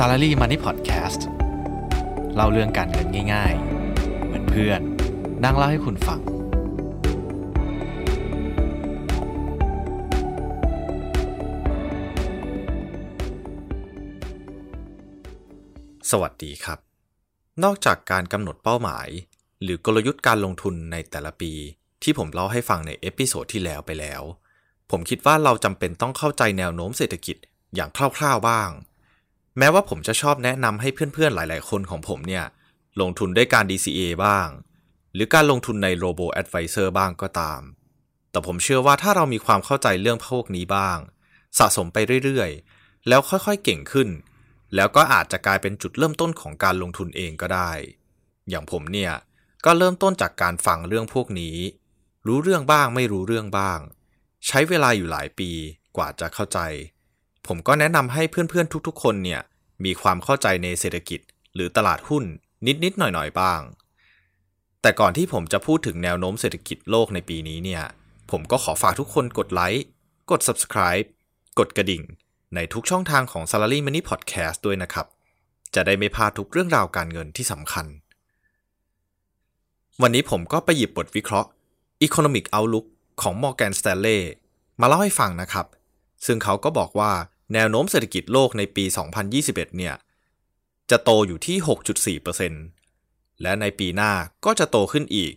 Salary Money Podcast เล่าเรื่องการเงินง่าย ๆ เหมือนเพื่อนนั่งเล่าให้คุณฟัง สวัสดีครับ นอกจากการกำหนดเป้าหมาย หรือกลยุทธ์การลงทุนในแต่ละปี ที่ผมเล่าให้ฟังใน episode ที่แล้วไปแล้ว ผมคิดว่าเราจำเป็นต้องเข้าใจแนวโน้มเศรษฐกิจอย่างคร่าวๆบ้าง แม้ว่าผมจะชอบแนะนำให้เพื่อนๆหลายๆคนของผมเนี่ย ลงทุนด้วยการ DCA บ้าง หรือการลงทุนใน Robo Advisor บ้างก็ตาม แต่ผมเชื่อว่าถ้าเรามีความเข้าใจเรื่องพวกนี้บ้าง สะสมไปเรื่อยๆ แล้วค่อยๆเก่งขึ้น แล้วก็อาจจะกลายเป็นจุดเริ่มต้นของการลงทุนเองก็ได้ อย่างผมเนี่ย ก็เริ่มต้นจากการฟังเรื่องพวกนี้ รู้เรื่องบ้างไม่รู้เรื่องบ้าง ใช้เวลาอยู่หลายปีกว่าจะเข้าใจ ผมก็แนะนำให้เพื่อนๆทุกๆ คนเนี่ย มีความเข้าใจในเศรษฐกิจหรือตลาดหุ้นนิดๆหน่อยๆบ้าง แต่ก่อนที่ผมจะพูดถึงแนวโน้มเศรษฐกิจโลกในปีนี้เนี่ย ผมก็ขอฝากทุกคนกดไลค์ กด subscribe กดกระดิ่ง ในทุกช่องทางของ Salary Money Podcast ด้วยนะครับ จะได้ไม่พลาดทุกเรื่องราวการเงินที่สำคัญ วันนี้ผมก็ไปหยิบบทวิเคราะห์ Economic Outlook ของ Morgan Stanley มาเล่าให้ฟังนะครับ ซึ่งเขาก็บอกว่า แนวโน้มเศรษฐกิจโลกในปี 2021 เนี่ย จะโตอยู่ที่ 6.4%และในปีหน้าก็จะโตขึ้นอีก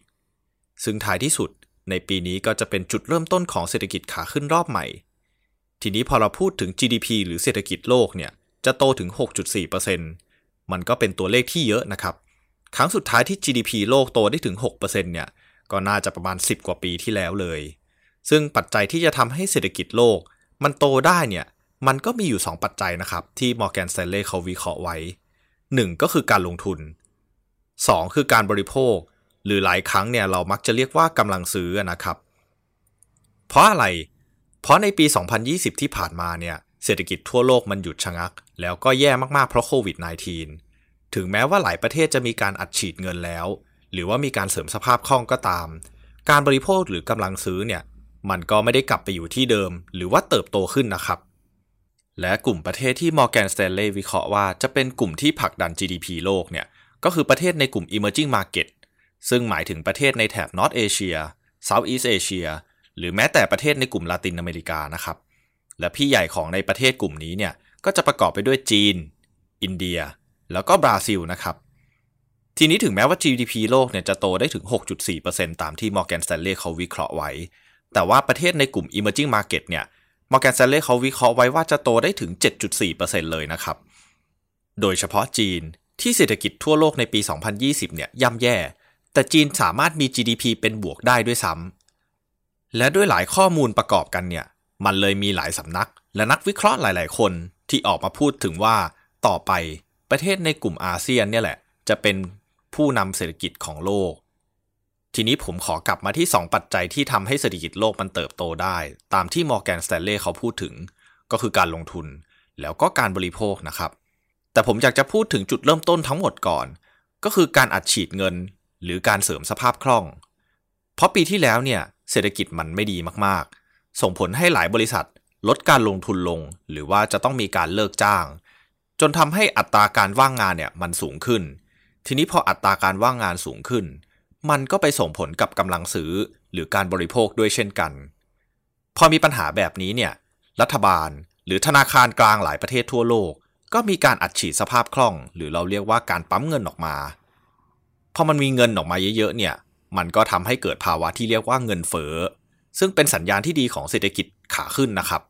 ซึ่งท้ายที่สุดในปีนี้ก็จะเป็นจุดเริ่มต้นของเศรษฐกิจขาขึ้นรอบใหม่ ทีนี้พอเราพูดถึง GDP หรือเศรษฐกิจโลกเนี่ย จะโตถึง 6.4%มันก็เป็นตัวเลขที่เยอะนะครับ ครั้งสุดท้ายที่ GDP โลกโตได้ถึง 6%เนี่ย ก็น่าจะประมาณ 10 กว่าปีที่แล้วเลย ซึ่งปัจจัยที่จะทำให้เศรษฐกิจโลก มันโตได้เนี่ย มันก็มีอยู่ 2 ปัจจัยนะครับ ที่ Morgan Stanley เขาวิเคราะห์ไว้ 1 ก็คือการลงทุน 2 คือการบริโภค หรือหลายครั้งเนี่ยเรามักจะเรียกว่ากำลังซื้อนะครับ เพราะอะไร เพราะในปี 2020 ที่ผ่านมาเนี่ยเศรษฐกิจทั่วโลกมันหยุดชะงัก แล้วก็แย่มากๆเพราะโควิด -19 ถึงแม้ว่าหลายประเทศจะมีการอัดฉีดเงินแล้ว หรือว่ามีการเสริมสภาพคล่องก็ตาม การบริโภคหรือกำลังซื้อเนี่ยมันก็ไม่ได้กลับไปอยู่ที่เดิม หรือว่าเติบโตขึ้นนะครับ และกลุ่มประเทศที่ Morgan Stanley วิเคราะห์ว่าจะเป็นกลุ่มที่ผลักดัน GDP โลกเนี่ยก็คือประเทศในกลุ่ม emerging market ซึ่งหมายถึงประเทศในแถบ North Asia Southeast Asia หรือแม้แต่ประเทศในกลุ่มลาตินอเมริกานะครับ และพี่ใหญ่ของในประเทศกลุ่มนี้เนี่ยก็จะประกอบไปด้วยจีน อินเดีย แล้วก็บราซิลนะครับ ทีนี้ถึงแม้ว่า GDP โลกเนี่ยจะโตได้ถึง 6.4%ตามที่ Morgan Stanley เขาวิเคราะห์ไว้ แต่ว่าประเทศในกลุ่ม emerging market เนี่ย Morgan Stanley เขาวิเคราะห์ไว้ว่าจะโตได้ถึง 7.4%เลยนะครับ โดยเฉพาะจีนที่เศรษฐกิจทั่วโลกในปี 2020 เนี่ยย่ำแย่ แต่จีนสามารถมี GDP เป็นบวกได้ด้วยซ้ำ และด้วยหลายข้อมูลประกอบกันเนี่ย มันเลยมีหลายสำนัก และนักวิเคราะห์หลาย ๆ คนที่ออกมาพูดถึงว่าต่อไปประเทศในกลุ่มอาเซียนเนี่ยแหละ จะเป็นผู้นำเศรษฐกิจของโลก ทีนี้ผมขอกลับมาที่ 2 ปัจจัยที่ทำให้เศรษฐกิจโลกมันเติบโตได้ ตามที่ Morgan Stanley เขาพูดถึง ก็คือการลงทุน แล้วก็การบริโภคนะครับ แต่ผมอยากจะพูดถึงจุดเริ่มต้นทั้งหมดก่อน ก็คือการอัดฉีดเงิน หรือการเสริมสภาพคล่อง เพราะปีที่แล้วเนี่ยเศรษฐกิจมันไม่ดีมากๆ ส่งผลให้หลายบริษัท ลดการลงทุนลง หรือว่าจะต้องมีการเลิกจ้าง จนทำให้อัตราการว่างงานเนี่ยมันสูงขึ้น ทีนี้พออัตราการว่างงานสูงขึ้น มันก็ไปส่งผลกับกำลังซื้อหรือการบริโภคด้วยเช่นกัน พอมีปัญหาแบบนี้เนี่ย รัฐบาลหรือธนาคารกลางหลายประเทศทั่วโลก ก็มีการอัดฉีดสภาพคล่อง หรือเราเรียกว่าการปั๊มเงินออกมา พอมันมีเงินออกมาเยอะๆเนี่ย มันก็ทำให้เกิดภาวะที่เรียกว่าเงินเฟ้อ ซึ่งเป็นสัญญาณที่ดีของเศรษฐกิจขาขึ้นนะครับ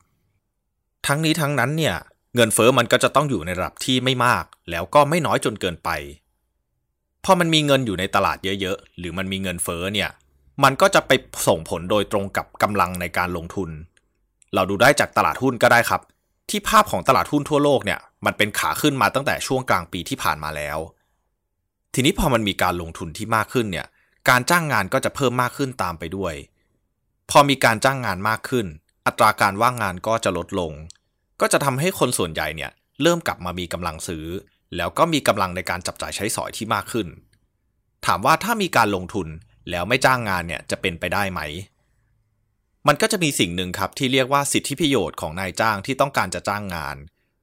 ทั้งนี้ทั้งนั้นเนี่ย เงินเฟ้อมันก็จะต้องอยู่ในระดับที่ไม่มาก แล้วก็ไม่น้อยจนเกินไป พอมันมีเงินอยู่ในตลาดเยอะๆ หรือมันมีเงินเฟ้อเนี่ย มันก็จะไปส่งผลโดยตรงกับกำลังในการลงทุน เราดูได้จากตลาดหุ้นก็ได้ครับ ที่ภาพของตลาดหุ้นทั่วโลกเนี่ย มันเป็นขาขึ้นมาตั้งแต่ช่วงกลางปีที่ผ่านมาแล้ว ทีนี้พอมันมีการลงทุนที่มากขึ้นเนี่ย การจ้างงานก็จะเพิ่มมากขึ้นตามไปด้วย พอมีการจ้างงานมากขึ้น อัตราการว่างงานก็จะลดลง ก็จะทำให้คนส่วนใหญ่เนี่ยเริ่มกลับมามีกำลังซื้อ แล้วก็มีกำลังในการจับจ่ายใช้สอยที่มากขึ้น ถามว่าถ้ามีการลงทุนแล้วไม่จ้างงานเนี่ยจะเป็นไปได้ไหม มันก็จะมีสิ่งหนึ่งครับที่เรียกว่าสิทธิประโยชน์ของนายจ้างที่ต้องการจะจ้างงาน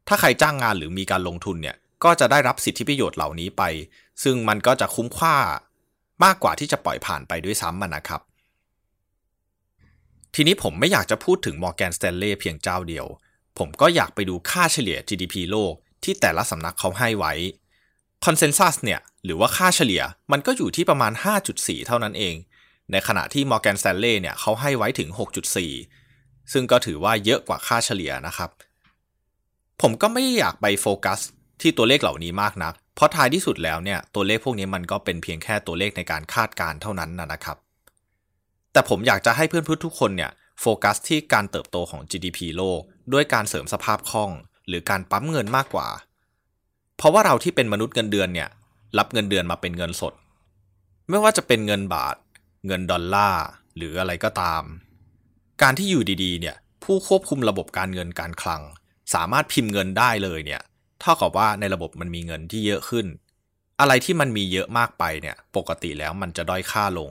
ถ้าใครจ้างงานหรือมีการลงทุนเนี่ยก็จะได้รับสิทธิประโยชน์เหล่านี้ไป ซึ่งมันก็จะคุ้มค่ามากกว่าที่จะปล่อยผ่านไปด้วยซ้ำมันนะครับ ทีนี้ผมไม่อยากจะพูดถึง Morgan Stanley เพียงเจ้าเดียว ผมก็อยากไปดูค่าเฉลี่ย GDP โลก ที่แต่ละสำนักเขาให้ไว้ Consensus เนี่ย หรือว่าค่าเฉลี่ยมันก็อยู่ที่ประมาณ 5.4 เท่านั้นเอง ในขณะที่ Morgan Stanley เนี่ยเขาให้ไว้ถึง 6.4 ซึ่งก็ถือว่าเยอะกว่าค่าเฉลี่ยนะครับ ผมก็ไม่อยากไปโฟกัสที่ตัวเลขเหล่านี้มากนัก เพราะท้ายที่สุดแล้วเนี่ยตัวเลขพวกนี้มันก็เป็นเพียงแค่ตัวเลขในการคาดการณ์เท่านั้นนะครับ แต่ผมอยากจะให้เพื่อนๆทุกคนเนี่ยโฟกัสที่การเติบโตของ GDP โลก ด้วยการเสริมสภาพคล่อง หรือการปั๊มเงินมากกว่า เพราะว่าเราที่เป็นมนุษย์เงินเดือนเนี่ยรับเงินเดือนมาเป็นเงินสด ไม่ว่าจะเป็นเงินบาท เงินดอลลาร์หรืออะไรก็ตาม การที่อยู่ดีๆเนี่ยผู้ควบคุมระบบการเงินการคลัง สามารถพิมพ์เงินได้เลยเนี่ยเท่ากับว่าในระบบมันมีเงินที่เยอะขึ้น อะไรที่มันมีเยอะมากไปเนี่ยปกติแล้วมันจะด้อยค่าลง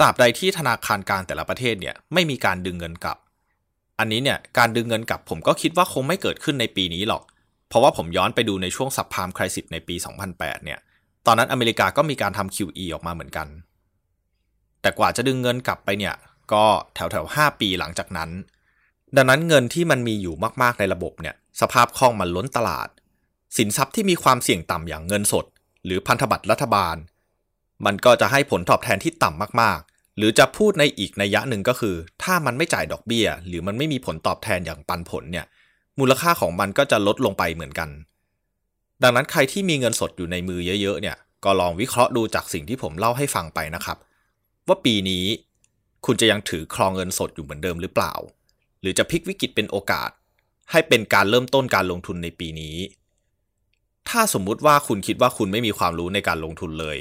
ตราบใดที่ธนาคารกลางแต่ละประเทศเนี่ยไม่มีการดึงเงินกลับ อันนี้เนี่ยการดึงเงินกลับผมก็คิดว่าคงไม่เกิดขึ้นในปีนี้หรอก เพราะว่าผมย้อนไปดูในช่วงสับพามคริสิตในปี 2008 เนี่ย ตอนนั้นอเมริกาก็มีการทำ QE ออกมาเหมือนกัน แต่กว่าจะดึงเงินกลับไปเนี่ย ก็แถวแถว5ปีหลังจากนั้น ดังนั้นเงินที่มันมีอยู่มากๆในระบบเนี่ย สภาพคล่องมันล้นตลาด สินทรัพย์ที่มีความเสี่ยงต่ำอย่างเงินสด หรือพันธบัตรรัฐบาล มันก็จะให้ผลตอบแทนที่ต่ำมาก หรือจะพูดในอีกนัยยะหนึ่งก็คือ ถ้ามันไม่จ่ายดอกเบี้ย หรือมันไม่มีผลตอบแทนอย่างปันผลเนี่ย มูลค่าของมันก็จะลดลงไปเหมือนกัน ดังนั้นใครที่มีเงินสดอยู่ในมือเยอะๆเนี่ย ก็ลองวิเคราะห์ดูจากสิ่งที่ผมเล่าให้ฟังไปนะครับ ว่าปีนี้คุณจะยังถือครองเงินสดอยู่เหมือนเดิมหรือเปล่า หรือจะพลิกวิกฤตเป็นโอกาส ให้เป็นการเริ่มต้นการลงทุนในปีนี้ ถ้าสมมุติว่าคุณคิดว่าคุณไม่มีความรู้ในการลงทุนเลย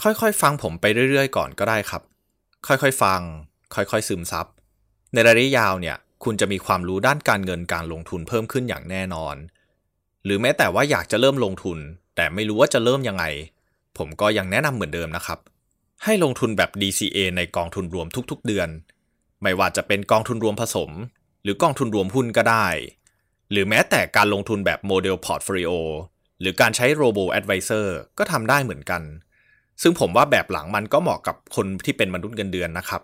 ค่อยๆ ฟังผมไปเรื่อยๆ ก่อนก็ได้ครับ ค่อยๆฟัง ค่อยๆซึมซับ ในระยะยาวเนี่ย คุณจะมีความรู้ด้านการเงินการลงทุนเพิ่มขึ้นอย่างแน่นอน หรือแม้แต่ว่าอยากจะเริ่มลงทุน แต่ไม่รู้ว่าจะเริ่มยังไง ผมก็ยังแนะนำเหมือนเดิมนะครับ ให้ลงทุนแบบ DCA ในกองทุนรวมทุกๆเดือน ไม่ว่าจะเป็นกองทุนรวมผสม หรือกองทุนรวมหุ้นก็ได้ หรือแม้แต่การลงทุนแบบ model portfolio หรือการใช้ Robo Advisor ก็ทำได้เหมือนกัน ซึ่งผมว่าแบบหลังมันก็เหมาะกับคนที่เป็นมนุษย์เงินเดือนนะครับ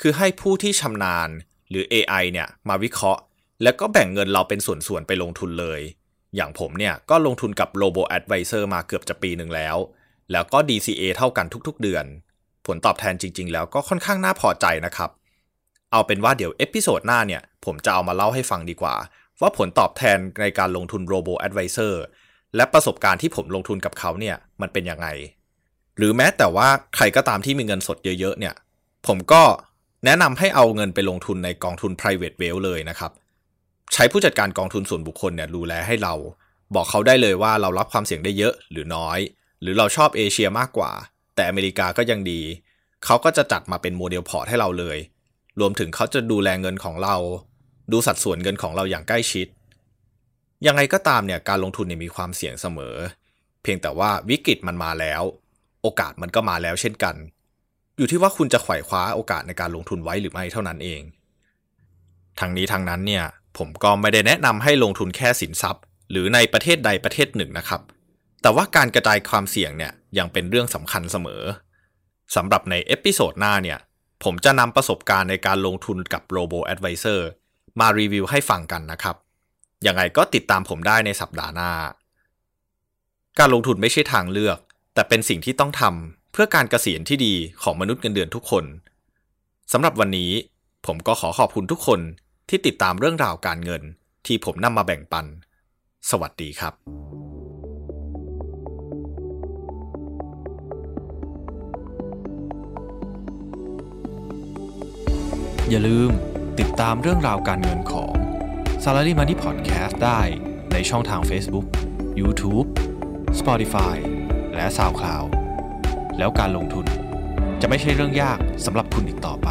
คือให้ผู้ที่ชำนาญหรือ AI เนี่ยมาวิเคราะห์ แล้วก็แบ่งเงินเราเป็นส่วนๆไปลงทุนเลย อย่างผมเนี่ยก็ลงทุนกับ Robo Advisor มาเกือบจะปีหนึ่งแล้ว แล้วก็ DCA เท่ากันทุกๆเดือน ผลตอบแทนจริง ๆ แล้วก็ค่อนข้างน่าพอใจนะครับ เอาเป็นว่าเดี๋ยว episode หน้าเนี่ยผมจะเอามาเล่าให้ฟังดีกว่า ว่าผลตอบแทนในการลงทุน Robo Advisor และประสบการณ์ที่ผมลงทุนกับเขาเนี่ยมันเป็นยังไง หรือแม้แต่ว่าใครก็ตามที่มีเงินสดเยอะๆเนี่ย ผมก็แนะนำให้เอาเงินไปลงทุนในกองทุน private wealth เลยนะครับ ใช้ผู้จัดการกองทุนส่วนบุคคลเนี่ยดูแลให้เรา บอกเขาได้เลยว่าเรารับความเสี่ยงได้เยอะหรือน้อย หรือเราชอบเอเชียมากกว่า แต่อเมริกาก็ยังดี เขาก็จะจัดมาเป็น model port ให้เราเลย รวมถึงเขาจะดูแลเงินของเรา ดูสัดส่วนเงินของเราอย่างใกล้ชิด ยังไงก็ตามเนี่ยการลงทุนเนี่ยมีความเสี่ยงเสมอ เพียงแต่ว่าวิกฤตมันมาแล้ว โอกาสมันก็มาแล้วเช่นกัน อยู่ที่ว่าคุณจะไขว่คว้าโอกาสในการลงทุนไว้หรือไม่เท่านั้นเอง ทั้งนี้ทั้งนั้นเนี่ยผมก็ไม่ได้แนะนำให้ลงทุนแค่สินทรัพย์ หรือในประเทศใดประเทศหนึ่งนะครับ แต่ว่าการกระจายความเสี่ยงเนี่ยยังเป็นเรื่องสำคัญเสมอสำหรับใน episode หน้าเนี่ยผมจะนำประสบการณ์ในการลงทุนกับ Robo Advisor มารีวิวให้ฟังกันนะครับยังไงก็ติดตามผมได้ในสัปดาห์หน้า การลงทุนไม่ใช่ทางเลือก แต่เป็นสิ่งที่ต้องทำเพื่อการเกษียณที่ดีของมนุษย์เงินเดือนทุกคนสำหรับวันนี้ผมก็ขอขอบคุณทุกคนที่ติดตามเรื่องราวการเงิน ที่ผมนำมาแบ่งปัน สวัสดีครับอย่าลืมติดตามเรื่องราวการเงินของ Salary Money Podcast ได้ในช่องทาง Facebook, YouTube, Spotify และ SoundCloud แล้วการลงทุนจะไม่ใช่เรื่องยากสำหรับคุณอีกต่อไป